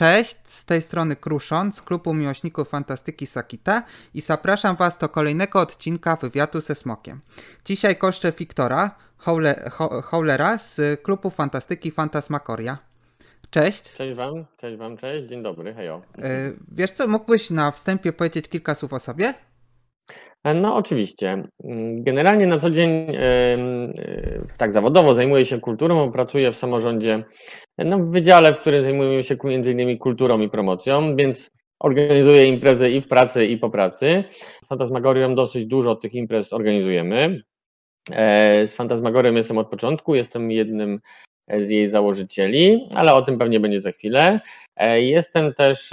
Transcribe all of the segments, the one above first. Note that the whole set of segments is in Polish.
Cześć, z tej strony Kruszon z klubu miłośników fantastyki Sakita i zapraszam Was do kolejnego odcinka wywiadu ze Smokiem. Dzisiaj koszczę Wiktora Howlera z klubu fantastyki Fantasmagoria. Cześć. Cześć Wam, cześć Wam, cześć, dzień dobry, hejo. E, wiesz co, mógłbyś na wstępie powiedzieć kilka słów o sobie? E, no oczywiście. Generalnie na co dzień tak zawodowo zajmuję się kulturą, pracuję w samorządzie, no, w wydziale, w którym zajmuję się m.in. kulturą i promocją, więc organizuję imprezy i w pracy, i po pracy. Fantasmagorią dosyć dużo tych imprez organizujemy. E, z Fantasmagorią jestem od początku, jestem jednym z jej założycieli, ale o tym pewnie będzie za chwilę. E, jestem też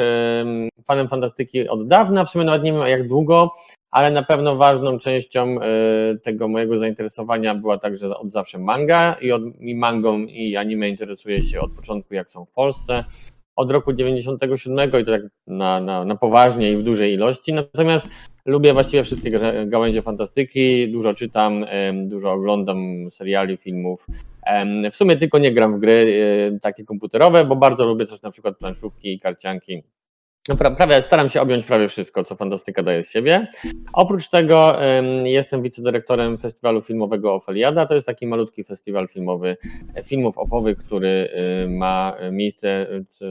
fanem fantastyki od dawna, w sumie nawet nie wiem jak długo, ale na pewno ważną częścią e, tego mojego zainteresowania była także od zawsze manga i, od, i mangą i anime interesuję się od początku, jak są w Polsce. Od roku 97 i to tak na, na, na poważnie i w dużej ilości. Natomiast lubię właściwie wszystkie gałęzie fantastyki, dużo czytam, dużo oglądam seriali, filmów. W sumie tylko nie gram w gry e, takie komputerowe, bo bardzo lubię też na przykład planszówki i karcianki no, prawie staram się objąć prawie wszystko, co fantastyka daje z siebie. Oprócz tego jestem wicedyrektorem festiwalu filmowego Ofeliada. To jest taki malutki festiwal filmowy e, filmów opowych, który y, ma miejsce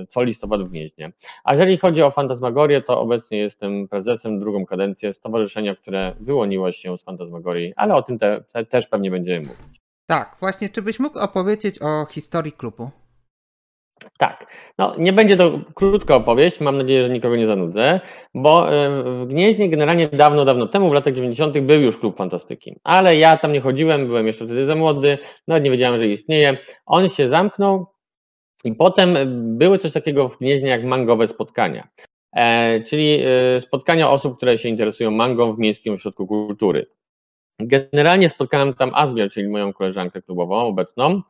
co listopad w Gnieźnie. A jeżeli chodzi o Fantasmagorię, to obecnie jestem prezesem drugą kadencję stowarzyszenia, które wyłoniło się z Fantasmagorii, ale o tym te, te, też pewnie będziemy mówić. Tak, właśnie, czy byś mógł opowiedzieć o historii klubu? Tak, no nie będzie to krótka opowieść, mam nadzieję, że nikogo nie zanudzę, bo w Gnieźnie generalnie dawno, dawno temu, w latach 90. był już klub fantastyki, ale ja tam nie chodziłem, byłem jeszcze wtedy za młody, nawet nie wiedziałem, że istnieje. On się zamknął i potem były coś takiego w Gnieźnie jak mangowe spotkania, e, czyli e, spotkania osób, które się interesują mangą w Miejskim Ośrodku Kultury. Generalnie spotkałem tam Azbiel, czyli moją koleżankę klubową obecną,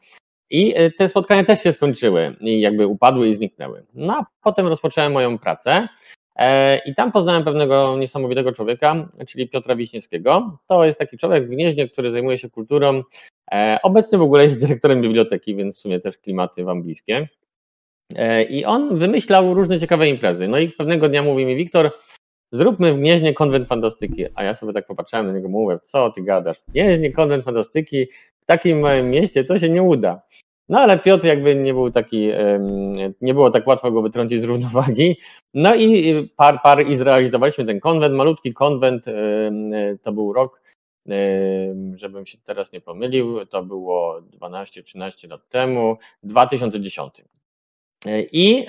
i e, te spotkania też się skończyły i jakby upadły i zniknęły. No a potem rozpocząłem moją pracę e, i tam poznałem pewnego niesamowitego człowieka, czyli Piotra Wiśniewskiego. To jest taki człowiek w Gnieźnie, który zajmuje się kulturą. E, obecnie w ogóle jest dyrektorem biblioteki, więc w sumie też klimaty wam bliskie. I on wymyślał różne ciekawe imprezy. No i pewnego dnia mówi mi, Wiktor, zróbmy w Gnieźnie konwent fantastyki. A ja sobie tak popatrzyłem na niego, mówię, co ty gadasz? W Gnieźnie konwent fantastyki, w takim małym mieście to się nie uda. No ale Piotr jakby nie był taki, nie było tak łatwo go wytrącić z równowagi. No i par, par i zrealizowaliśmy ten konwent, malutki konwent, to był rok, żebym się teraz nie pomylił, to było 12-13 lat temu, 2010. I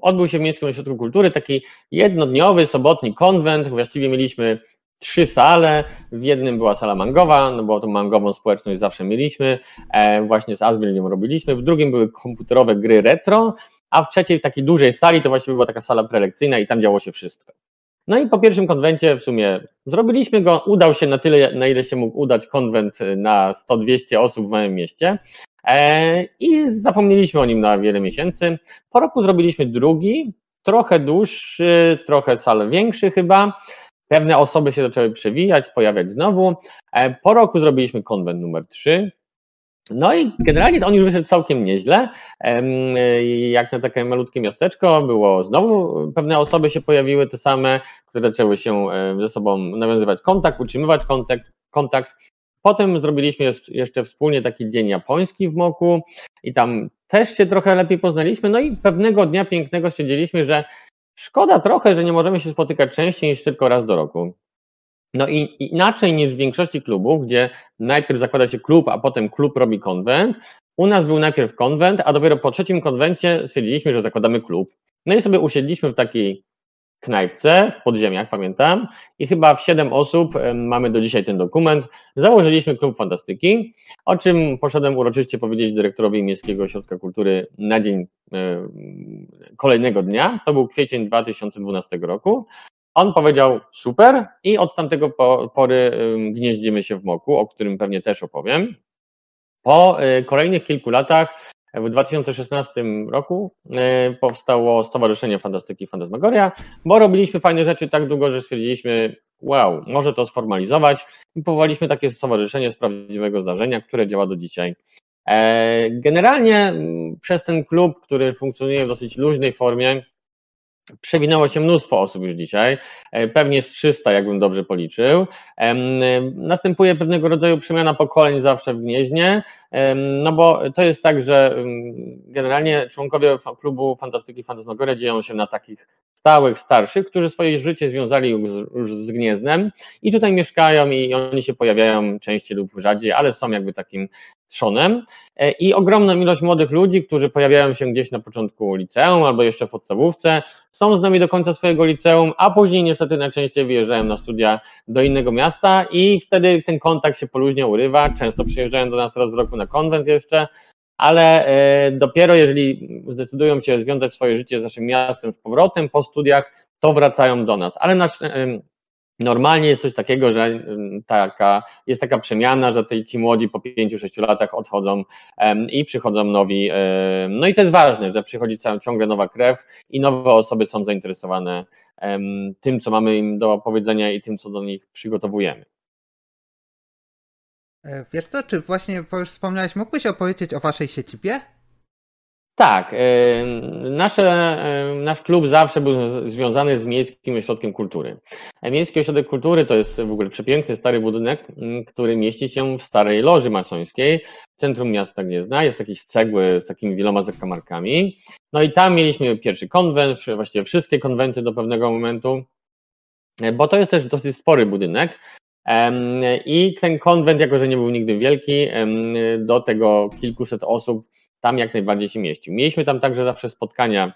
odbył się w Miejskim Ośrodku Kultury taki jednodniowy, sobotni konwent. Właściwie mieliśmy trzy sale. W jednym była sala mangowa, no bo tą mangową społeczność zawsze mieliśmy. E, właśnie z Asbiel robiliśmy. W drugim były komputerowe gry retro, a w trzeciej, takiej dużej sali, to właściwie była taka sala prelekcyjna i tam działo się wszystko. No i po pierwszym konwencie w sumie zrobiliśmy go, udał się na tyle, na ile się mógł udać konwent na 100-200 osób w małym mieście e, i zapomnieliśmy o nim na wiele miesięcy. Po roku zrobiliśmy drugi, trochę dłuższy, trochę sal większy chyba, Pewne osoby się zaczęły przewijać, pojawiać znowu. E, po roku zrobiliśmy konwent numer 3. No i generalnie on już wyszedł całkiem nieźle. Jak na takie malutkie miasteczko, było znowu pewne osoby się pojawiły, te same, które zaczęły się ze sobą nawiązywać kontakt, utrzymywać kontakt. kontakt. Potem zrobiliśmy jeszcze wspólnie taki dzień japoński w Moku i tam też się trochę lepiej poznaliśmy. No i pewnego dnia pięknego stwierdziliśmy, że Szkoda trochę, że nie możemy się spotykać częściej niż tylko raz do roku. No i inaczej niż w większości klubów, gdzie najpierw zakłada się klub, a potem klub robi konwent. U nas był najpierw konwent, a dopiero po trzecim konwencie stwierdziliśmy, że zakładamy klub. No i sobie usiedliśmy w takiej knajpce podziemiach, pamiętam, i chyba w siedem osób, mamy do dzisiaj ten dokument, założyliśmy klub fantastyki, o czym poszedłem uroczyście powiedzieć dyrektorowi Miejskiego Ośrodka Kultury na dzień kolejnego dnia, to był kwiecień 2012 roku. On powiedział super i od tamtego pory gnieździmy się w Moku, o którym pewnie też opowiem. Po e, kolejnych kilku latach w 2016 roku e, powstało Stowarzyszenie Fantastyki Fantasmagoria, bo robiliśmy fajne rzeczy tak długo, że stwierdziliśmy, wow, może to sformalizować i powołaliśmy takie stowarzyszenie z prawdziwego zdarzenia, które działa do dzisiaj. Generalnie przez ten klub, który funkcjonuje w dosyć luźnej formie, Przewinęło się mnóstwo osób już dzisiaj, e, pewnie z 300, jakbym dobrze policzył. Następuje pewnego rodzaju przemiana pokoleń zawsze w Gnieźnie, no bo to jest tak, że generalnie członkowie klubu Fantastyki Fantasmagoria dzieją się na takich stałych, starszych, którzy swoje życie związali już z Gniezdem i tutaj mieszkają i oni się pojawiają częściej lub rzadziej, ale są jakby takim trzonem. E, i ogromną ilość młodych ludzi, którzy pojawiają się gdzieś na początku liceum albo jeszcze w podstawówce, są z nami do końca swojego liceum, a później niestety najczęściej wyjeżdżają na studia do innego miasta i wtedy ten kontakt się poluźnie urywa, często przyjeżdżają do nas raz w roku na konwent jeszcze, ale e, dopiero jeżeli zdecydują się związać swoje życie z naszym miastem z powrotem po studiach, to wracają do nas. Ale nasz, Normalnie jest coś takiego, że taka, jest taka przemiana, że ci młodzi po 5-6 latach odchodzą i przychodzą nowi. No i to jest ważne, że przychodzi ciągle nowa krew i nowe osoby są zainteresowane tym, co mamy im do powiedzenia i tym, co do nich przygotowujemy. E, wiesz co, czy właśnie, bo już wspomniałeś, mógłbyś opowiedzieć o waszej siedzibie? Tak, nasze, nasz klub zawsze był związany z Miejskim Ośrodkiem Kultury. Miejski Ośrodek Kultury to jest w ogóle przepiękny, stary budynek, który mieści się w starej loży masońskiej w centrum miasta Gniezna. Jest jakiś cegły z takimi wieloma zakamarkami. No i tam mieliśmy pierwszy konwent, właściwie wszystkie konwenty do pewnego momentu, bo to jest też dosyć spory budynek. I ten konwent, jako że nie był nigdy wielki, do tego kilkuset osób tam jak najbardziej się mieścił. Mieliśmy tam także zawsze spotkania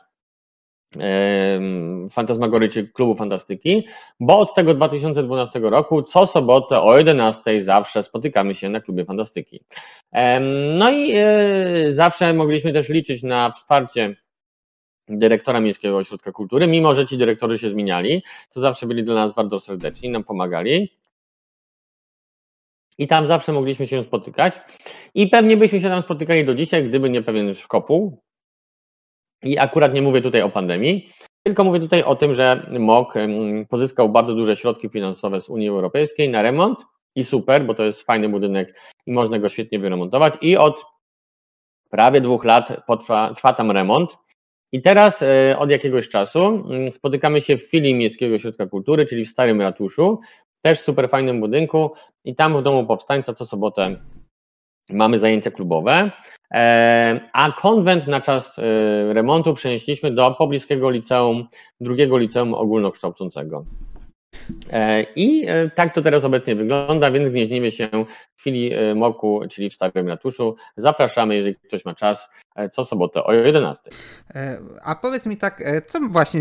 Fantasmagory czy Klubu Fantastyki, bo od tego 2012 roku co sobotę o 11 zawsze spotykamy się na Klubie Fantastyki. No i e, zawsze mogliśmy też liczyć na wsparcie dyrektora Miejskiego Ośrodka Kultury, mimo że ci dyrektorzy się zmieniali, to zawsze byli dla nas bardzo serdeczni, nam pomagali. I tam zawsze mogliśmy się spotykać. I pewnie byśmy się tam spotykali do dzisiaj, gdyby nie pewien szkopuł. I akurat nie mówię tutaj o pandemii, tylko mówię tutaj o tym, że MOK pozyskał bardzo duże środki finansowe z Unii Europejskiej na remont i super, bo to jest fajny budynek i można go świetnie wyremontować. I od prawie dwóch lat potrwa, trwa tam remont. I teraz e, od jakiegoś czasu spotykamy się w filii Miejskiego Ośrodka Kultury, czyli w Starym Ratuszu, też super fajnym budynku i tam w Domu Powstańca co sobotę mamy zajęcia klubowe, e, a konwent na czas e, remontu przenieśliśmy do pobliskiego liceum, drugiego liceum ogólnokształcącego. E, I tak to teraz obecnie wygląda, więc gnieźnimy się w chwili moku, czyli w Starym Ratuszu. Zapraszamy, jeżeli ktoś ma czas, co sobotę o 11. A powiedz mi tak, co właśnie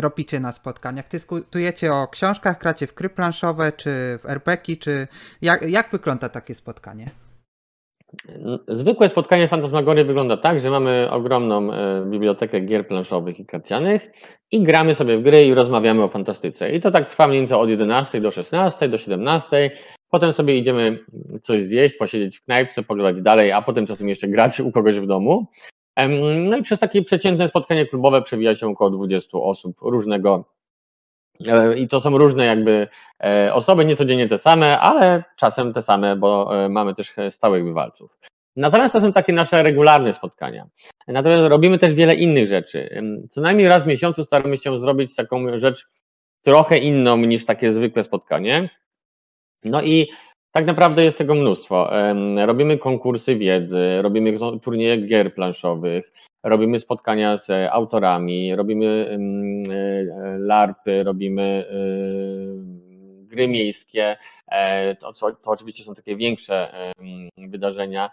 robicie na spotkaniach? Dyskutujecie o książkach, kracie w gry planszowe, czy w RPG, czy jak, jak wygląda takie spotkanie? Zwykłe spotkanie Fantasmagory wygląda tak, że mamy ogromną e, bibliotekę gier planszowych i karcianych i gramy sobie w gry i rozmawiamy o fantastyce. I to tak trwa mniej więcej od 11 do 16, do 17. Potem sobie idziemy coś zjeść, posiedzieć w knajpce, pogadać dalej, a potem czasem jeszcze grać u kogoś w domu. No i przez takie przeciętne spotkanie klubowe przewija się około 20 osób różnego I to są różne jakby e, osoby, nie codziennie te same, ale czasem te same, bo e, mamy też stałych bywalców. Natomiast to są takie nasze regularne spotkania. Natomiast robimy też wiele innych rzeczy. Co najmniej raz w miesiącu staramy się zrobić taką rzecz trochę inną niż takie zwykłe spotkanie. No i tak naprawdę jest tego mnóstwo. Robimy konkursy wiedzy, robimy turnieje gier planszowych, robimy spotkania z autorami, robimy e, larpy, robimy e, gry miejskie. E, to, to, to oczywiście są takie większe wydarzenia.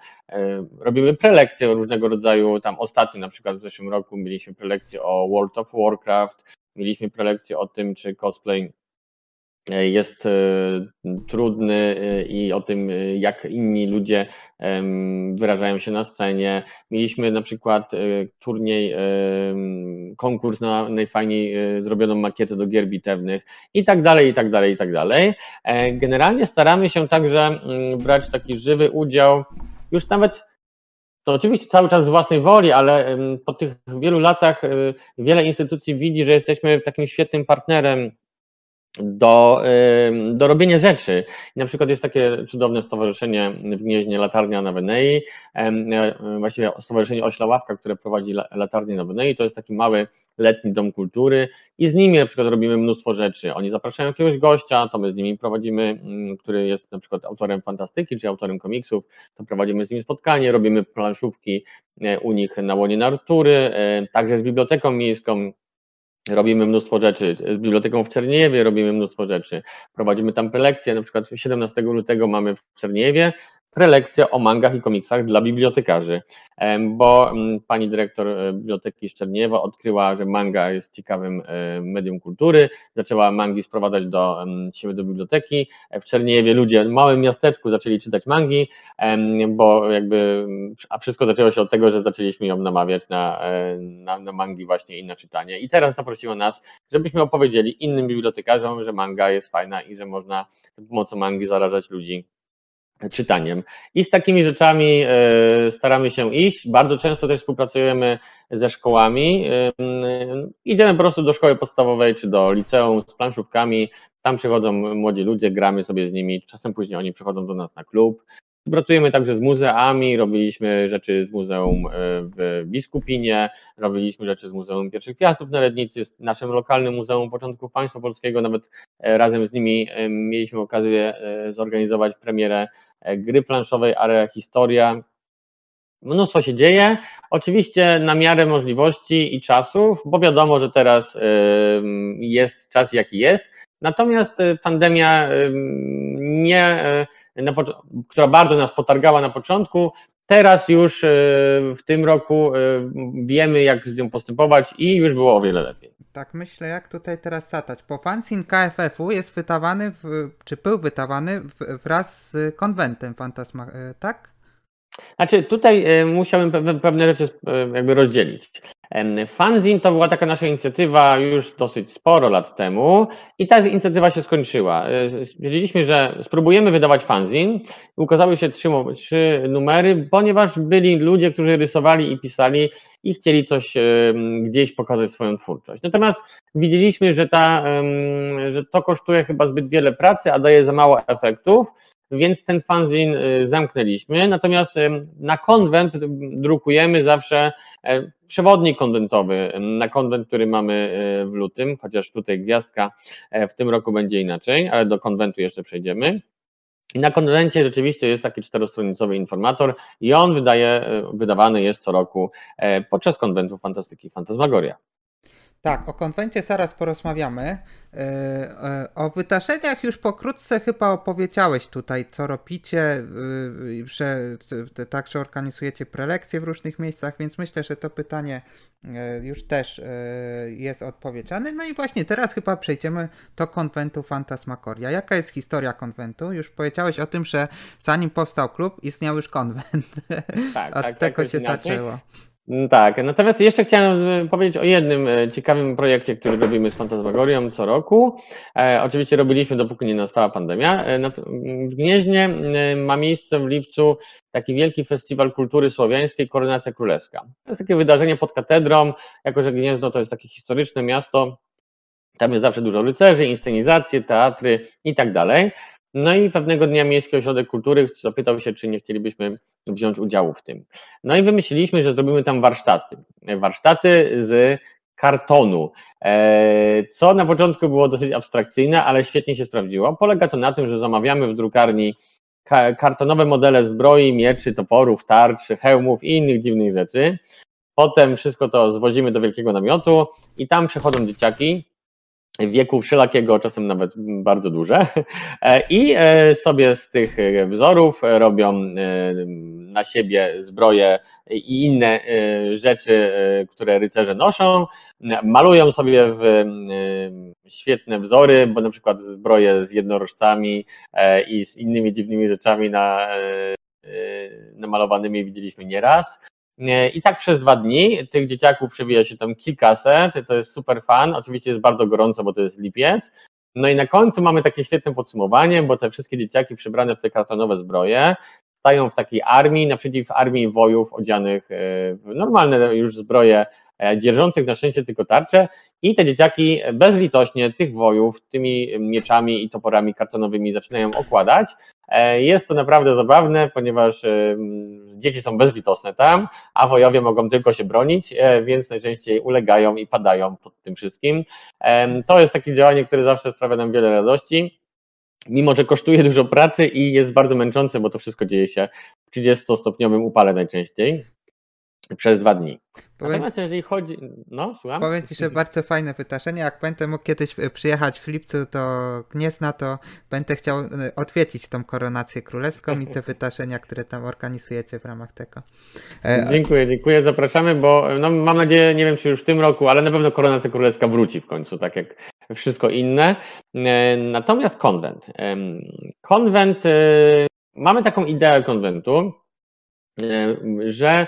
Robimy prelekcje różnego rodzaju. Tam ostatnio, na przykład w zeszłym roku, mieliśmy prelekcję o World of Warcraft, mieliśmy prelekcję o tym, czy cosplay jest e, trudny e, i o tym, e, jak inni ludzie wyrażają się na scenie. Mieliśmy na przykład turniej, konkurs na najfajniej zrobioną makietę do gier bitewnych i tak dalej, i tak dalej, i tak dalej. Generalnie staramy się także brać taki żywy udział, już nawet to oczywiście cały czas z własnej woli, ale po tych wielu latach wiele instytucji widzi, że jesteśmy takim świetnym partnerem do, do robienia rzeczy. Na przykład jest takie cudowne stowarzyszenie w Gnieźnie Latarnia na Wenei, e, właściwie Stowarzyszenie Ośla Ławka, które prowadzi latarnię na Wenei, to jest taki mały letni dom kultury i z nimi na przykład robimy mnóstwo rzeczy. Oni zapraszają jakiegoś gościa, to my z nimi prowadzimy, mm, który jest na przykład autorem fantastyki czy autorem komiksów, to prowadzimy z nim spotkanie, robimy planszówki e, u nich na łonie natury, także z biblioteką miejską, Robimy mnóstwo rzeczy. Z biblioteką w Czerniewie robimy mnóstwo rzeczy. Prowadzimy tam prelekcje. Na przykład 17 lutego mamy w Czerniewie prelekcję o mangach i komiksach dla bibliotekarzy, bo mm, pani dyrektor e, Biblioteki Szczerniewa odkryła, że manga jest ciekawym e, medium kultury, zaczęła mangi sprowadzać do siebie do biblioteki. W Czerniewie ludzie w małym miasteczku zaczęli czytać mangi, bo jakby, a wszystko zaczęło się od tego, że zaczęliśmy ją namawiać na, e, na, na mangi właśnie i na czytanie. I teraz zaprosiła nas, żebyśmy opowiedzieli innym bibliotekarzom, że manga jest fajna i że można za pomocą mangi zarażać ludzi czytaniem. I z takimi rzeczami e, staramy się iść. Bardzo często też współpracujemy ze szkołami. E, idziemy po prostu do szkoły podstawowej czy do liceum z planszówkami. Tam przychodzą młodzi ludzie, gramy sobie z nimi. Czasem później oni przychodzą do nas na klub. Pracujemy także z muzeami, robiliśmy rzeczy z Muzeum e, w Biskupinie, robiliśmy rzeczy z Muzeum Pierwszych Piastów na Lednicy, z naszym lokalnym Muzeum Początków Państwa Polskiego, nawet razem z nimi mieliśmy okazję zorganizować premierę E, gry planszowej Area Historia. Mnóstwo się dzieje, oczywiście na miarę możliwości i czasów, bo wiadomo, że teraz jest czas jaki jest. Natomiast e, pandemia nie, e, która bardzo nas potargała na początku, teraz już w tym roku wiemy, jak z nią postępować i już było o wiele lepiej. Tak myślę, jak tutaj teraz satać. Bo fanzin KFF-u jest wydawany, w, czy był wydawany wraz z konwentem Fantasma, e, tak? Znaczy, tutaj e, musiałem pewne rzeczy e, jakby rozdzielić. Fanzin to była taka nasza inicjatywa już dosyć sporo lat temu i ta inicjatywa się skończyła. Stwierdziliśmy, że spróbujemy wydawać fanzin. Ukazały się trzy, trzy numery, ponieważ byli ludzie, którzy rysowali i pisali i chcieli coś gdzieś pokazać swoją twórczość. Natomiast widzieliśmy, że, ta, że to kosztuje chyba zbyt wiele pracy, a daje za mało efektów, więc ten fanzin y, zamknęliśmy. Natomiast na konwent drukujemy zawsze e, przewodnik konwentowy na konwent, który mamy e, w lutym, chociaż tutaj gwiazdka e, w tym roku będzie inaczej, ale do konwentu jeszcze przejdziemy. I na konwencie rzeczywiście jest taki czterostronicowy informator i on wydaje, wydawany jest co roku podczas konwentu fantastyki Fantasmagoria. Tak, o konwencie zaraz porozmawiamy. E, e, o wydarzeniach już pokrótce chyba opowiedziałeś tutaj, co robicie, e, że także organizujecie prelekcje w różnych miejscach, więc myślę, że to pytanie już też jest odpowiedziane. No i właśnie teraz chyba przejdziemy do konwentu Fantasmagoria. Jaka jest historia konwentu? Już powiedziałeś o tym, że zanim powstał klub, istniał już konwent. Tak, Od tak, tego tak, się inaczej. zaczęło. Mm, tak, natomiast jeszcze chciałem e, powiedzieć o jednym e, ciekawym projekcie, który robimy z Fantasmagorią co roku. E, oczywiście robiliśmy, dopóki nie nastała pandemia. W Gnieźnie ma miejsce w lipcu taki wielki festiwal kultury słowiańskiej Koronacja Królewska. To jest takie wydarzenie pod katedrą, jako że Gniezno to jest takie historyczne miasto, tam jest zawsze dużo rycerzy, inscenizacje, teatry i tak dalej. No i pewnego dnia Miejski Ośrodek Kultury zapytał się, czy nie chcielibyśmy wziąć udziału w tym. No i wymyśliliśmy, że zrobimy tam warsztaty. Warsztaty z kartonu, e, co na początku było dosyć abstrakcyjne, ale świetnie się sprawdziło. Polega to na tym, że zamawiamy w drukarni kartonowe modele zbroi, mieczy, toporów, tarcz, hełmów i innych dziwnych rzeczy. Potem wszystko to zwozimy do wielkiego namiotu i tam przychodzą dzieciaki wieku wszelakiego, czasem nawet bardzo duże, e, i e, sobie z tych wzorów robią na siebie zbroje i inne rzeczy, które rycerze noszą, malują sobie w świetne wzory, bo na przykład zbroje z jednorożcami i z innymi dziwnymi rzeczami na, namalowanymi widzieliśmy nieraz. I tak przez dwa dni tych dzieciaków przewija się tam kilkaset, to jest super fan, oczywiście jest bardzo gorąco, bo to jest lipiec. No i na końcu mamy takie świetne podsumowanie, bo te wszystkie dzieciaki przebrane w te kartonowe zbroje stają w takiej armii, naprzeciw armii wojów odzianych w normalne już zbroje dzierżących na szczęście tylko tarcze i te dzieciaki bezlitośnie tych wojów tymi mieczami i toporami kartonowymi zaczynają okładać. Jest to naprawdę zabawne, ponieważ dzieci są bezlitosne tam, a wojowie mogą tylko się bronić, więc najczęściej ulegają i padają pod tym wszystkim. To jest takie działanie, które zawsze sprawia nam wiele radości mimo że kosztuje dużo pracy i jest bardzo męczące, bo to wszystko dzieje się w 30-stopniowym upale najczęściej przez dwa dni. Powiem, Natomiast jeżeli chodzi. No, słucham? Powiem Ci, że bardzo fajne wydarzenie. Jak będę mógł kiedyś przyjechać w lipcu do Gniezna, to będę chciał e, odwiedzić tą koronację królewską i te wydarzenia, które tam organizujecie w ramach tego. E, dziękuję, dziękuję. Zapraszamy, bo no, mam nadzieję, nie wiem czy już w tym roku, ale na pewno koronacja królewska wróci w końcu, tak jak wszystko inne. E, natomiast konwent. Konwent, mamy taką ideę konwentu, że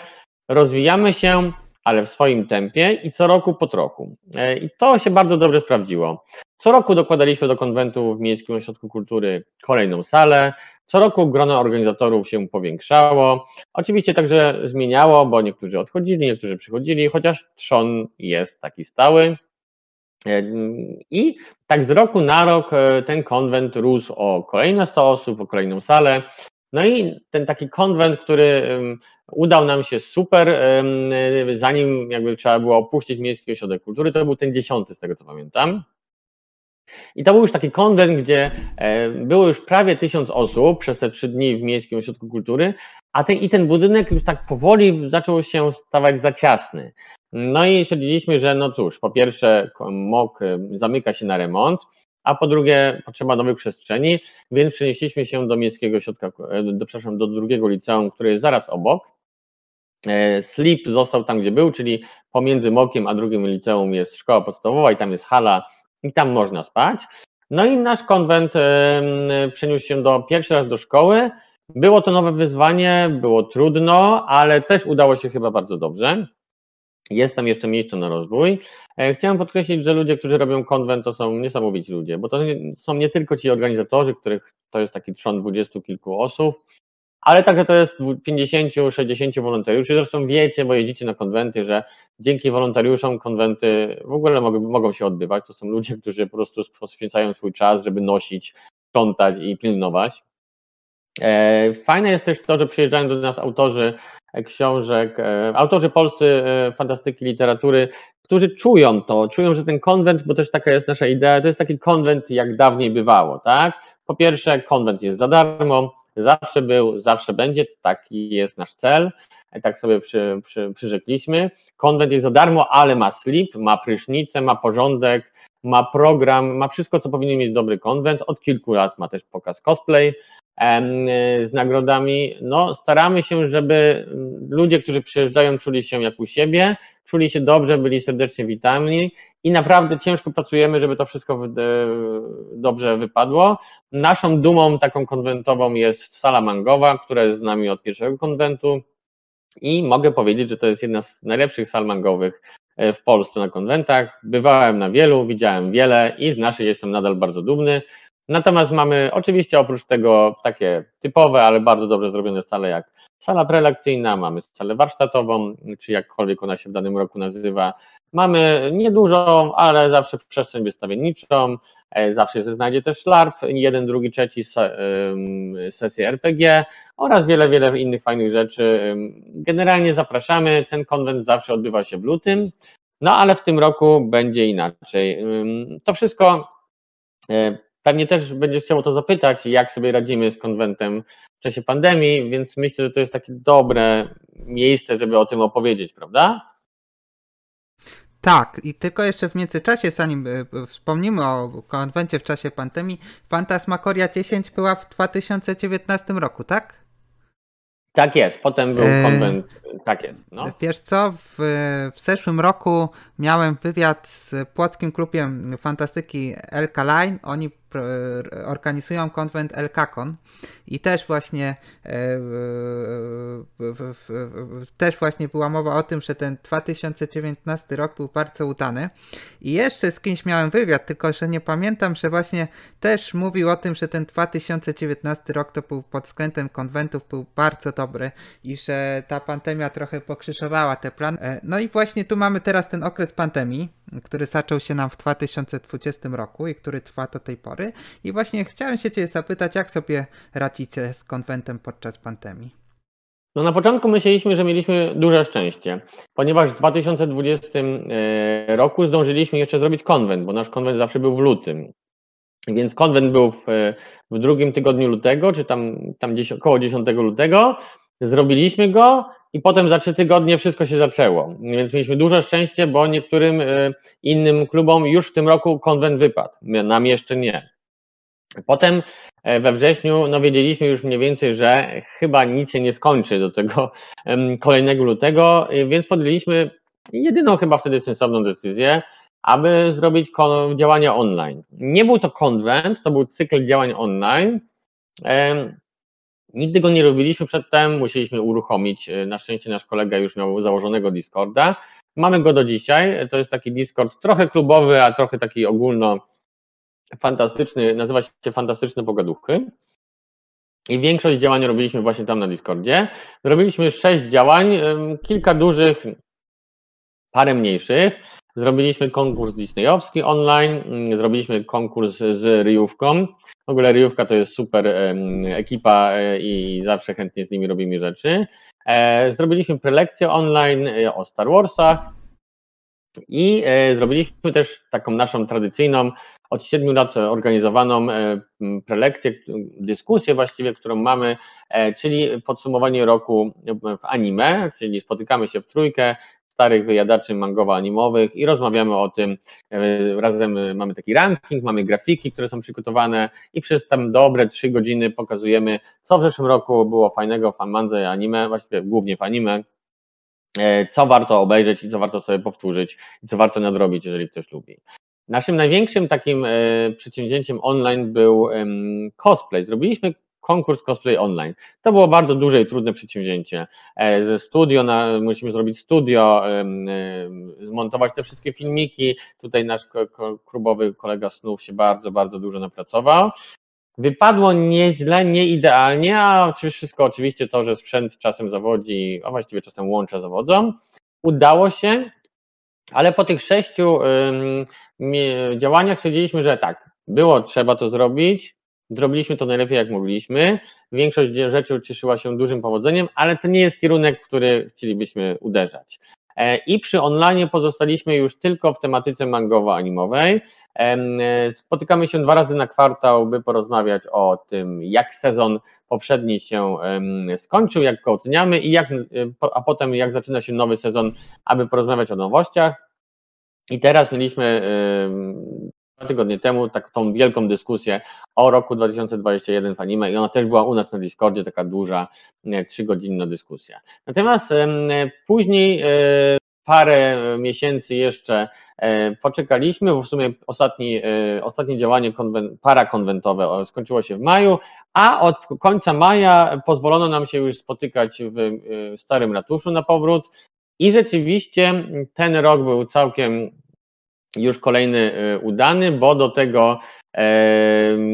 rozwijamy się, ale w swoim tempie i co roku po trochu. E, I to się bardzo dobrze sprawdziło. Co roku dokładaliśmy do konwentu w Miejskim Ośrodku Kultury kolejną salę. Co roku grono organizatorów się powiększało. Oczywiście także zmieniało, bo niektórzy odchodzili, niektórzy przychodzili, chociaż trzon jest taki stały. E, I tak z roku na rok e, ten konwent rósł o kolejne 100 osób, o kolejną salę. No i ten taki konwent, który udał nam się super, zanim jakby trzeba było opuścić Miejski Ośrodek Kultury, to był ten dziesiąty z tego co pamiętam. I to był już taki konwent, gdzie e, było już prawie tysiąc osób przez te trzy dni w Miejskim Ośrodku Kultury, a ten, i ten budynek już tak powoli zaczął się stawać za ciasny. No i stwierdziliśmy, że no cóż, po pierwsze MOK zamyka się na remont, a po drugie potrzeba nowych przestrzeni, więc przenieśliśmy się do Miejskiego Ośrodka, e, do, przepraszam, do drugiego liceum, które jest zaraz obok. E, Slip został tam, gdzie był, czyli pomiędzy Mokiem a drugim liceum jest szkoła podstawowa i tam jest hala i tam można spać. No i nasz konwent przeniósł się do pierwszy raz do szkoły. Było to nowe wyzwanie, było trudno, ale też udało się chyba bardzo dobrze. Jest tam jeszcze miejsce na rozwój. E, chciałem podkreślić, że ludzie, którzy robią konwent, to są niesamowici ludzie, bo to są nie tylko ci organizatorzy, których to jest taki trzon dwudziestu kilku osób, ale także to jest 50-60 wolontariuszy. Zresztą wiecie, bo jedziecie na konwenty, że dzięki wolontariuszom konwenty w ogóle mogą, mogą się odbywać. To są ludzie, którzy po prostu poświęcają swój czas, żeby nosić, sprzątać i pilnować. E, fajne jest też to, że przyjeżdżają do nas autorzy książek, e, autorzy polscy e, fantastyki literatury, którzy czują to, czują, że ten konwent, bo też taka jest nasza idea, to jest taki konwent, jak dawniej bywało, tak? Po pierwsze, konwent jest za darmo, zawsze był, zawsze będzie, taki jest nasz cel, tak sobie przy, przy, przyrzekliśmy. Konwent jest za darmo, ale ma slip, ma prysznicę, ma porządek, ma program, ma wszystko, co powinien mieć dobry konwent. Od kilku lat ma też pokaz cosplay z nagrodami. No, staramy się, żeby ludzie, którzy przyjeżdżają, czuli się jak u siebie, czuli się dobrze, byli serdecznie witani i naprawdę ciężko pracujemy, żeby to wszystko dobrze wypadło. Naszą dumą taką konwentową jest sala mangowa, która jest z nami od pierwszego konwentu i mogę powiedzieć, że to jest jedna z najlepszych sal mangowych e, w Polsce na konwentach. Bywałem na wielu, widziałem wiele i z naszej jestem nadal bardzo dumny. Natomiast mamy oczywiście oprócz tego takie typowe, ale bardzo dobrze zrobione sale jak sala prelekcyjna, mamy salę warsztatową, czy jakkolwiek ona się w danym roku nazywa, Mamy niedużą, ale zawsze przestrzeń wystawienniczą, e, zawsze się znajdzie też LARP, jeden, drugi, trzeci sesje RPG oraz wiele, wiele innych fajnych rzeczy. Generalnie zapraszamy, ten konwent zawsze odbywa się w lutym, no ale w tym roku będzie inaczej. To wszystko e, pewnie też będziesz chciał o to zapytać, jak sobie radzimy z konwentem w czasie pandemii, więc myślę, że to jest takie dobre miejsce, żeby o tym opowiedzieć, prawda? Tak, i tylko jeszcze w międzyczasie, zanim e, wspomnimy o konwencie w czasie pandemii, Fantasmagoria 10 była w 2019 roku, tak? Tak jest, potem był e, konwent, e, tak jest. No. Wiesz co, w, w zeszłym roku miałem wywiad z Płockim Klubem Fantastyki LK Line. Oni organizują konwent LKCon i też właśnie e, też właśnie była mowa o tym, że ten 2019 rok był bardzo udany i jeszcze z kimś miałem wywiad, tylko że nie pamiętam, że właśnie też mówił o tym, że ten 2019 rok to był pod względem konwentów był bardzo dobry i że ta pandemia pandemia trochę pokrzyżowała te plany. E, no i właśnie tu mamy teraz ten okres pandemii, który zaczął się nam w 2020 roku i który trwa do tej pory. I właśnie chciałem się Cię zapytać, jak sobie radzicie z konwentem podczas pandemii? No na początku myśleliśmy, że mieliśmy duże szczęście, ponieważ w 2020 e, roku zdążyliśmy jeszcze zrobić konwent, bo nasz konwent zawsze był w lutym. Więc konwent był w, w drugim tygodniu lutego, czy tam, tam gdzieś około 10 lutego. Zrobiliśmy go i potem za trzy tygodnie wszystko się zaczęło. Więc mieliśmy duże szczęście, bo niektórym e, innym klubom już w tym roku konwent wypadł. Nam jeszcze nie. Potem e, we wrześniu no wiedzieliśmy już mniej więcej, że chyba nic się nie skończy do tego kolejnego lutego, e, więc podjęliśmy jedyną chyba wtedy sensowną decyzję, aby zrobić działania online. Nie był to konwent, to był cykl działań online. Nigdy go nie robiliśmy przedtem, musieliśmy uruchomić. E, na szczęście nasz kolega już miał założonego Discorda. Mamy go do dzisiaj. To jest taki Discord trochę klubowy, a trochę taki ogólno fantastyczny, nazywa się Fantastyczne Pogaduchy. I większość działań robiliśmy właśnie tam na Discordzie. Zrobiliśmy sześć działań, kilka dużych, parę mniejszych. Zrobiliśmy konkurs disneyowski online, mm, zrobiliśmy konkurs z ryjówką. W ogóle ryjówka to jest super ekipa e, i zawsze chętnie z nimi robimy rzeczy. E, zrobiliśmy prelekcję online e, o Star Warsach i zrobiliśmy też taką naszą tradycyjną od siedmiu lat organizowaną prelekcję, dyskusję właściwie, którą mamy, czyli podsumowanie roku w anime, czyli spotykamy się w trójkę, starych wyjadaczy mangowo-animowych i rozmawiamy o tym. E, razem mamy taki ranking, mamy grafiki, które są przygotowane i przez tam dobre trzy godziny pokazujemy, co w zeszłym roku było fajnego w mandze i anime, właściwie głównie w anime, e, co warto obejrzeć i co warto sobie powtórzyć i co warto nadrobić, jeżeli ktoś lubi. Naszym największym takim e, przedsięwzięciem online był cosplay. Zrobiliśmy konkurs cosplay online. To było bardzo duże i trudne przedsięwzięcie. E, studio, na, musimy zrobić studio, zmontować te wszystkie filmiki. Tutaj nasz klubowy kolega Snów się bardzo, bardzo dużo napracował. Wypadło nieźle, nie idealnie, a wszystko oczywiście to, że sprzęt czasem zawodzi, a właściwie czasem łącza zawodzą. Udało się, ale po tych sześciu działaniach stwierdziliśmy, że tak, było trzeba to zrobić, Zrobiliśmy to najlepiej jak mogliśmy. Większość rzeczy cieszyła się dużym powodzeniem, ale to nie jest kierunek, w który chcielibyśmy uderzać. E, I przy online pozostaliśmy już tylko w tematyce mangowo-animowej. E, spotykamy się dwa razy na kwartał, by porozmawiać o tym, jak sezon poprzedni się skończył, jak go oceniamy i jak, e, a potem jak zaczyna się nowy sezon, aby porozmawiać o nowościach. I teraz mieliśmy tygodnie temu tak, tą wielką dyskusję o roku 2021 w anime i ona też była u nas na Discordzie, taka duża, trzygodzinna dyskusja. Natomiast później e, parę miesięcy jeszcze e, poczekaliśmy, w sumie ostatni, e, ostatnie działanie konwen, parakonwentowe skończyło się w maju, a od końca maja pozwolono nam się już spotykać w Starym Ratuszu na powrót i rzeczywiście ten rok był całkiem już kolejny y, udany, bo do tego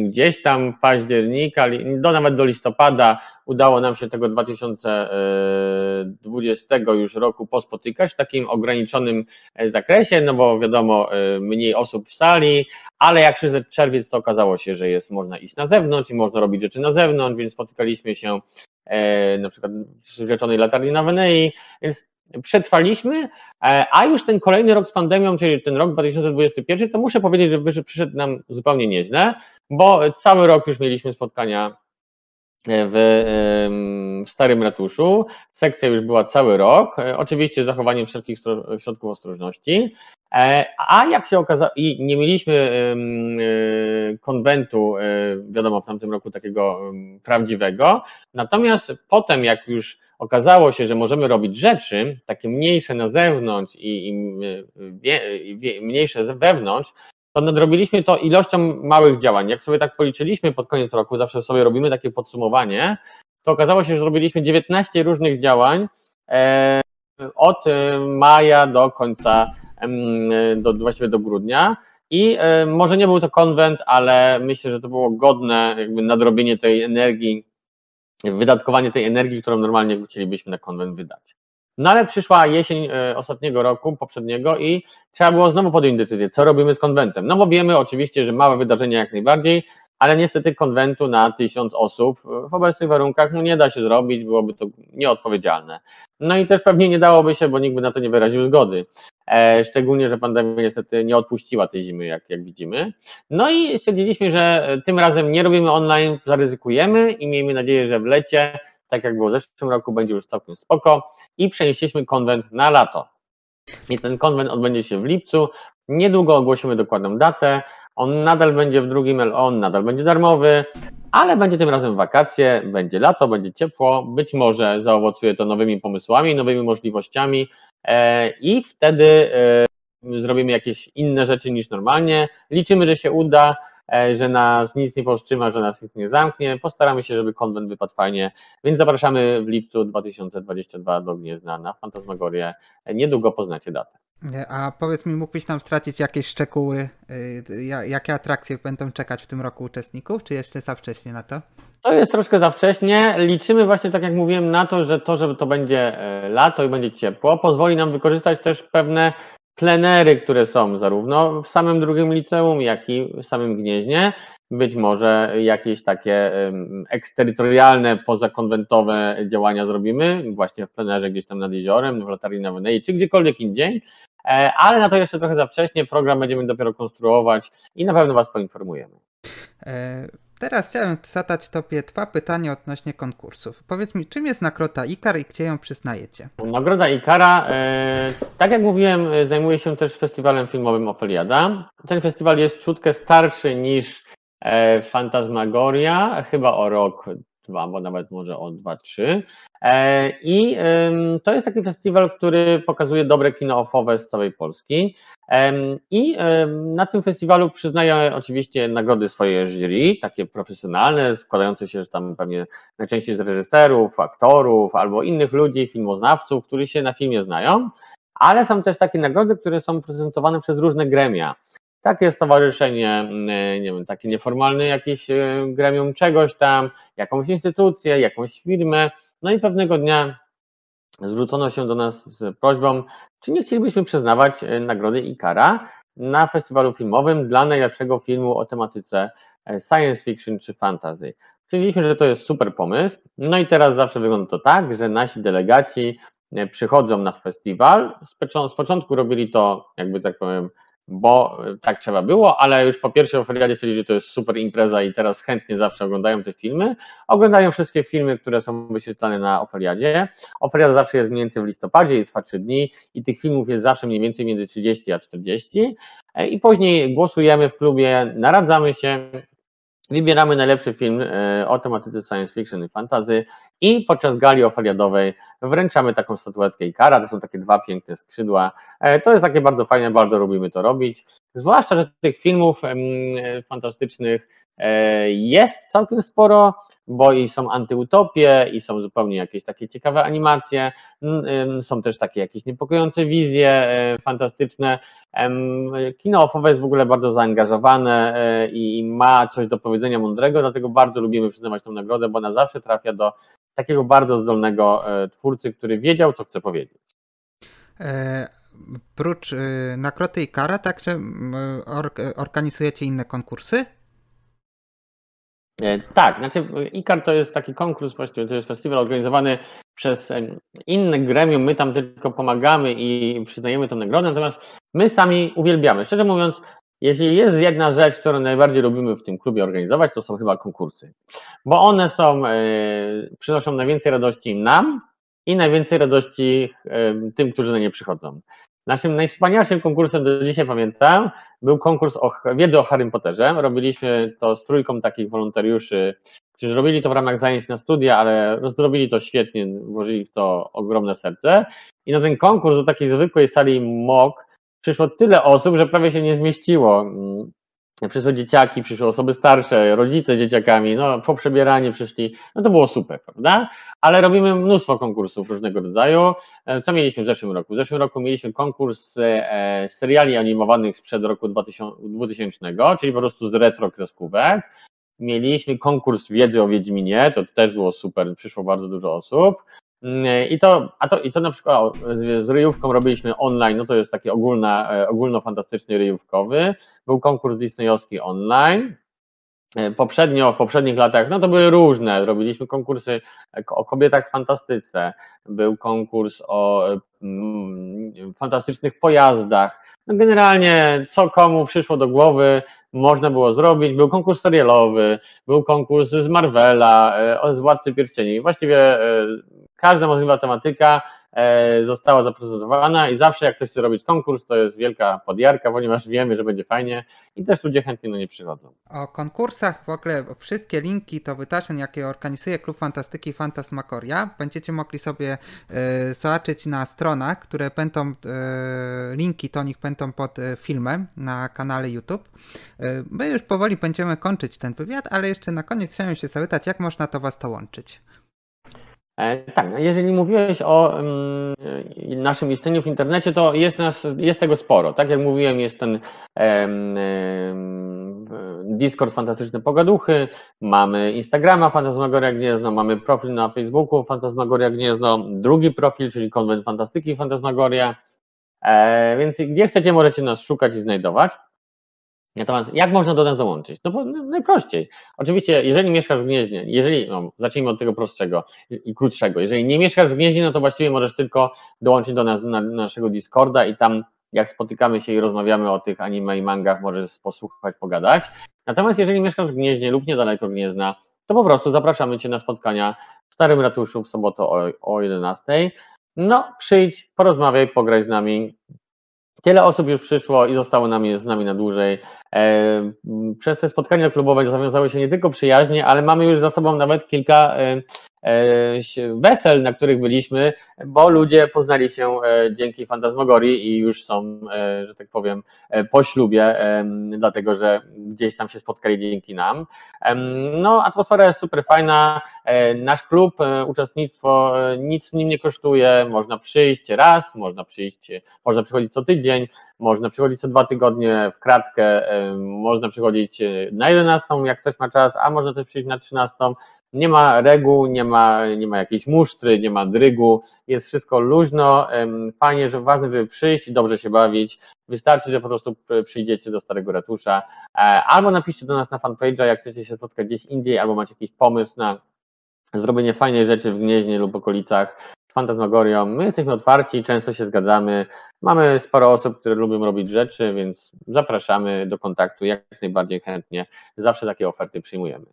gdzieś tam października, do, nawet do listopada udało nam się tego 2020 już roku pospotykać w takim ograniczonym e, zakresie, no bo wiadomo, e, mniej osób w sali, ale jak przyszedł czerwiec, to okazało się, że jest można iść na zewnątrz i można robić rzeczy na zewnątrz, więc spotykaliśmy się e, na przykład w Rzeczonej Latarni na Wenei, więc przetrwaliśmy, e, a już ten kolejny rok z pandemią, czyli ten rok 2021, to muszę powiedzieć, że przyszedł nam zupełnie nieźle, bo cały rok już mieliśmy spotkania e, w, w Starym Ratuszu. Sekcja już była cały rok, e, oczywiście z zachowaniem wszelkich środków ostrożności. A jak się okazało, i nie mieliśmy konwentu, wiadomo, w tamtym roku takiego prawdziwego. Natomiast potem, jak już okazało się, że możemy robić rzeczy takie mniejsze na zewnątrz i, i, mniejsze wewnątrz, to nadrobiliśmy to ilością małych działań. Jak sobie tak policzyliśmy pod koniec roku, zawsze sobie robimy takie podsumowanie, to okazało się, że robiliśmy 19 różnych działań e, od maja do końca, do, właściwie do grudnia. I e, może nie był to konwent, ale myślę, że to było godne jakby nadrobienie tej energii wydatkowanie tej energii, którą normalnie chcielibyśmy na konwent wydać. No ale przyszła jesień e, ostatniego roku, poprzedniego i trzeba było znowu podjąć decyzję, co robimy z konwentem. No bo wiemy oczywiście, że małe wydarzenia jak najbardziej, ale niestety konwentu na tysiąc osób w obecnych warunkach no nie da się zrobić, byłoby to nieodpowiedzialne. No i też pewnie nie dałoby się, bo nikt by na to nie wyraził zgody. E, szczególnie, że pandemia niestety nie odpuściła tej zimy, jak, jak widzimy. No i stwierdziliśmy, że tym razem nie robimy online, zaryzykujemy i miejmy nadzieję, że w lecie, tak jak było w zeszłym roku, będzie już całkiem spoko i przenieśliśmy konwent na lato. I ten konwent odbędzie się w lipcu. Niedługo ogłosimy dokładną datę. On nadal będzie w drugim on nadal będzie darmowy, ale będzie tym razem wakacje, będzie lato, będzie ciepło, być może zaowocuje to nowymi pomysłami, nowymi możliwościami e, i wtedy e, zrobimy jakieś inne rzeczy niż normalnie. Liczymy, że się uda, e, że nas nic nie powstrzyma, że nas nic nie zamknie. Postaramy się, żeby konwent wypadł fajnie, więc zapraszamy w lipcu 2022 do Gniezna na Fantasmagorię. Niedługo poznacie datę. A powiedz mi, mógłbyś nam stracić jakieś szczegóły, y, jakie atrakcje będą czekać w tym roku uczestników, czy jeszcze za wcześnie na to? To jest troszkę za wcześnie. Liczymy właśnie, tak jak mówiłem, na to, że to, że to będzie e, lato i będzie ciepło, pozwoli nam wykorzystać też pewne plenery, które są zarówno w samym drugim liceum, jak i w samym Gnieźnie. Być może jakieś takie eksterytorialne, pozakonwentowe działania zrobimy, właśnie w plenerze gdzieś tam nad jeziorem, w latarni na Wenei, czy gdziekolwiek indziej. E, ale na to jeszcze trochę za wcześnie. Program będziemy dopiero konstruować i na pewno Was poinformujemy. E, teraz chciałem zadać Tobie dwa pytania odnośnie konkursów. Powiedz mi, czym jest Nagroda Ikar i gdzie ją przyznajecie? Nagroda Ikara, e, tak jak mówiłem, zajmuje się też festiwalem filmowym Ofeliada. Ten festiwal jest czutkę starszy niż Fantasmagoria, chyba o rok dwa, bo nawet może o dwa, trzy. E, I to jest taki festiwal, który pokazuje dobre kino ofowe z całej Polski. I na tym festiwalu przyznaję oczywiście nagrody swoje jury, takie profesjonalne, składające się tam pewnie najczęściej z reżyserów, aktorów albo innych ludzi, filmoznawców, którzy się na filmie znają, ale są też takie nagrody, które są prezentowane przez różne gremia takie stowarzyszenie, mm, e, nie wiem, takie nieformalne jakieś e, gremium czegoś tam, jakąś instytucję, jakąś firmę, no i pewnego dnia zwrócono się do nas z prośbą, czy nie chcielibyśmy przyznawać e, nagrody Ikara na festiwalu filmowym dla najlepszego filmu o tematyce science fiction czy fantasy. Stwierdziliśmy, że to jest super pomysł. No i teraz zawsze wygląda to tak, że nasi delegaci przychodzą na festiwal. Z początku robili to, jakby tak powiem, bo e, tak trzeba było, ale już po pierwsze Oferiadzie stwierdzili, że to jest super impreza i teraz chętnie zawsze oglądają te filmy. Oglądają wszystkie filmy, które są wyświetlane na Oferiadzie. Oferiada zawsze jest mniej więcej w listopadzie i trwa 3 dni i tych filmów jest zawsze mniej więcej między 30 a 40 e, i później głosujemy w klubie, naradzamy się, Wybieramy najlepszy film e, o tematyce science fiction i fantasy i podczas gali oferiadowej wręczamy taką statuetkę Ikara, to są takie dwa piękne skrzydła. E, to jest takie bardzo fajne, bardzo lubimy to robić. Zwłaszcza, że tych filmów fantastycznych e, jest całkiem sporo bo i są antyutopie, i są zupełnie jakieś takie ciekawe animacje, są też takie jakieś niepokojące wizje e, fantastyczne. Kino ofowe jest w ogóle bardzo zaangażowane e, i ma coś do powiedzenia mądrego, dlatego bardzo lubimy przyznawać tę nagrodę, bo ona zawsze trafia do takiego bardzo zdolnego e, twórcy, który wiedział, co chce powiedzieć. E, prócz nagrody i kara, także organizujecie inne konkursy? E, tak, znaczy ICAR to jest taki konkurs, właściwie to jest festiwal organizowany przez e, inne gremium, my tam tylko pomagamy i przyznajemy tę nagrodę, natomiast my sami uwielbiamy. Szczerze mówiąc, jeśli jest jedna rzecz, którą najbardziej lubimy w tym klubie organizować, to są chyba konkursy, bo one są, e, przynoszą najwięcej radości nam i najwięcej radości tym, którzy na nie przychodzą. Naszym najwspanialszym konkursem do dzisiaj pamiętam był konkurs o wiedzy o Harrym Potterze. Robiliśmy to z trójką takich wolontariuszy, którzy robili to w ramach zajęć na studia, ale zrobili to świetnie, włożyli w to ogromne serce. I na ten konkurs do takiej zwykłej sali MOK przyszło tyle osób, że prawie się nie zmieściło przyszły dzieciaki, przyszły osoby starsze, rodzice dzieciakami, no poprzebieranie przyszli, no to było super, prawda? Ale robimy mnóstwo konkursów różnego rodzaju. E, co mieliśmy w zeszłym roku? W zeszłym roku mieliśmy konkurs e, seriali animowanych sprzed roku 2000, czyli po prostu z retro kreskówek. Mieliśmy konkurs wiedzy o Wiedźminie, to też było super, przyszło bardzo dużo osób. Mm, I to, a to, i to na przykład z, z ryjówką robiliśmy online, no to jest taki ogólna, e, ogólnofantastyczny ryjówkowy. Był konkurs disneyowski online. E, poprzednio, w poprzednich latach, no to były różne. Robiliśmy konkursy o kobietach w fantastyce, był konkurs o mm, fantastycznych pojazdach. No generalnie, co komu przyszło do głowy, można było zrobić. Był konkurs serialowy, był konkurs z Marvela, e, z Władcy Pierścieni. Właściwie każda możliwa tematyka e, została zaprezentowana i zawsze jak ktoś chce robić konkurs, to jest wielka podjarka, ponieważ wiemy, że będzie fajnie i też ludzie chętnie na nie przychodzą. O konkursach w ogóle wszystkie linki do wydarzeń, jakie organizuje Klub Fantastyki Fantasmagoria, będziecie mogli sobie e, zobaczyć na stronach, które będą, e, linki do nich będą pod e, filmem na kanale YouTube. E, my już powoli będziemy kończyć ten wywiad, ale jeszcze na koniec chciałem się zapytać, jak można to Was dołączyć? E, tak, no jeżeli mówiłeś o um, naszym istnieniu w internecie, to jest, nas, jest tego sporo. Tak jak mówiłem, jest ten Discord Fantastyczne Pogaduchy, mamy Instagrama Fantasmagoria Gniezno, mamy profil na Facebooku Fantasmagoria Gniezno, drugi profil, czyli Konwent Fantastyki Fantasmagoria, e, więc gdzie chcecie, możecie nas szukać i znajdować. Natomiast jak można do nas dołączyć? No bo najprościej. Oczywiście, jeżeli mieszkasz w Gnieźnie, jeżeli, no, zacznijmy od tego prostszego i krótszego, jeżeli nie mieszkasz w Gnieźnie, no to właściwie możesz tylko dołączyć do nas na, naszego Discorda i tam jak spotykamy się i rozmawiamy o tych anime i mangach, możesz posłuchać, pogadać. Natomiast jeżeli mieszkasz w Gnieźnie lub niedaleko Gniezna, to po prostu zapraszamy Cię na spotkania w Starym Ratuszu w sobotę o, o 11. No, przyjdź, porozmawiaj, pograj z nami, Wiele osób już przyszło i zostało nami, z nami na dłużej. E, przez te spotkania klubowe zawiązały się nie tylko przyjaźnie, ale mamy już za sobą nawet kilka e, E, wesel, na których byliśmy, bo ludzie poznali się dzięki Fantasmagorii i już są, że tak powiem, po ślubie, dlatego że gdzieś tam się spotkali dzięki nam. No, atmosfera jest super fajna. Nasz klub, uczestnictwo nic w nim nie kosztuje. Można przyjść raz, można przyjść, można przychodzić co tydzień, można przychodzić co dwa tygodnie w kratkę, można przychodzić na 11, jak ktoś ma czas, a można też przyjść na 13 nie ma reguł, nie ma, nie ma jakiejś musztry, nie ma drygu, jest wszystko luźno, fajnie, że ważne, żeby przyjść i dobrze się bawić. Wystarczy, że po prostu przyjdziecie do Starego Ratusza, e, albo napiszcie do nas na fanpage'a, jak chcecie się spotkać gdzieś indziej, albo macie jakiś pomysł na zrobienie fajnej rzeczy w Gnieźnie lub okolicach, fantasmagorią. My jesteśmy otwarci, często się zgadzamy. Mamy sporo osób, które lubią robić rzeczy, więc zapraszamy do kontaktu jak najbardziej chętnie. Zawsze takie oferty przyjmujemy.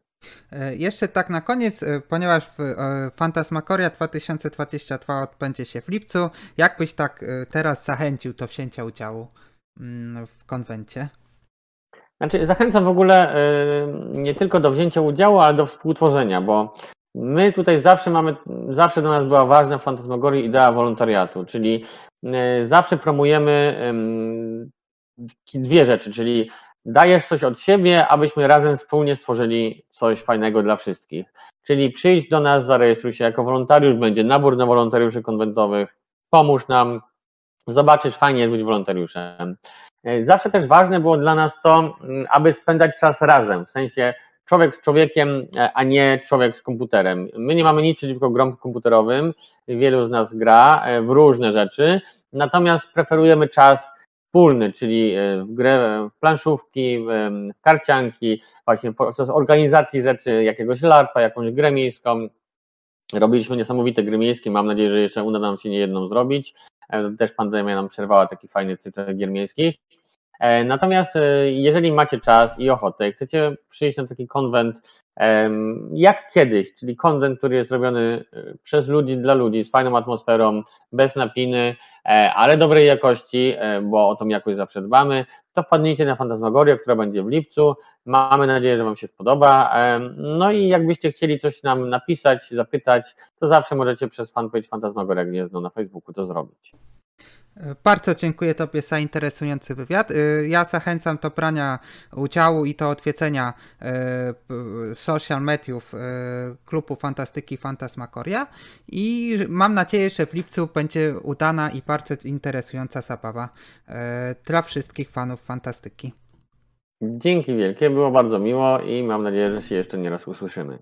E, jeszcze tak na koniec, e, ponieważ Fantasmagoria 2022 odbędzie się w lipcu, jakbyś tak e, teraz zachęcił do wzięcia udziału mm, w konwencie? Znaczy, zachęcam w ogóle nie tylko do wzięcia udziału, ale do współtworzenia, bo my tutaj zawsze mamy, zawsze do nas była ważna w Fantasmagorii idea wolontariatu, czyli zawsze promujemy dwie rzeczy, czyli dajesz coś od siebie, abyśmy razem wspólnie stworzyli coś fajnego dla wszystkich. Czyli przyjdź do nas, zarejestruj się jako wolontariusz, będzie nabór na wolontariuszy konwentowych, pomóż nam, zobaczysz, fajnie jest być wolontariuszem. Zawsze też ważne było dla nas to, aby spędzać czas razem, w sensie człowiek z człowiekiem, a nie człowiek z komputerem. My nie mamy nic przeciwko grom komputerowym, wielu z nas gra e, w różne rzeczy, natomiast preferujemy czas wspólny, czyli e, w grę w planszówki, w karcianki, właśnie podczas organizacji rzeczy, jakiegoś larpa, jakąś grę miejską. Robiliśmy niesamowite gry miejskie, mam nadzieję, że jeszcze uda nam się nie jedną zrobić. E, też pandemia nam przerwała taki fajny cykl gier miejskich. E, natomiast jeżeli macie czas i ochotę, chcecie przyjść na taki konwent jak kiedyś, czyli konwent, który jest robiony przez ludzi, dla ludzi, z fajną atmosferą, bez napiny, E, ale dobrej jakości, e, bo o tą jakość zawsze dbamy, to wpadnijcie na Fantasmagorię, która będzie w lipcu. Mamy nadzieję, że Wam się spodoba. E, no i jakbyście chcieli coś nam napisać, zapytać, to zawsze możecie przez fanpage Fantasmagoria Gniezno na Facebooku to zrobić. Bardzo dziękuję Tobie za interesujący wywiad. Y, ja zachęcam do brania udziału i do odwiedzenia y, social mediów y, klubu Fantastyki Fantasmagoria i mam nadzieję, że w lipcu będzie udana i bardzo interesująca zabawa dla wszystkich fanów fantastyki. Dzięki wielkie, było bardzo miło i mam nadzieję, że się jeszcze nie raz usłyszymy.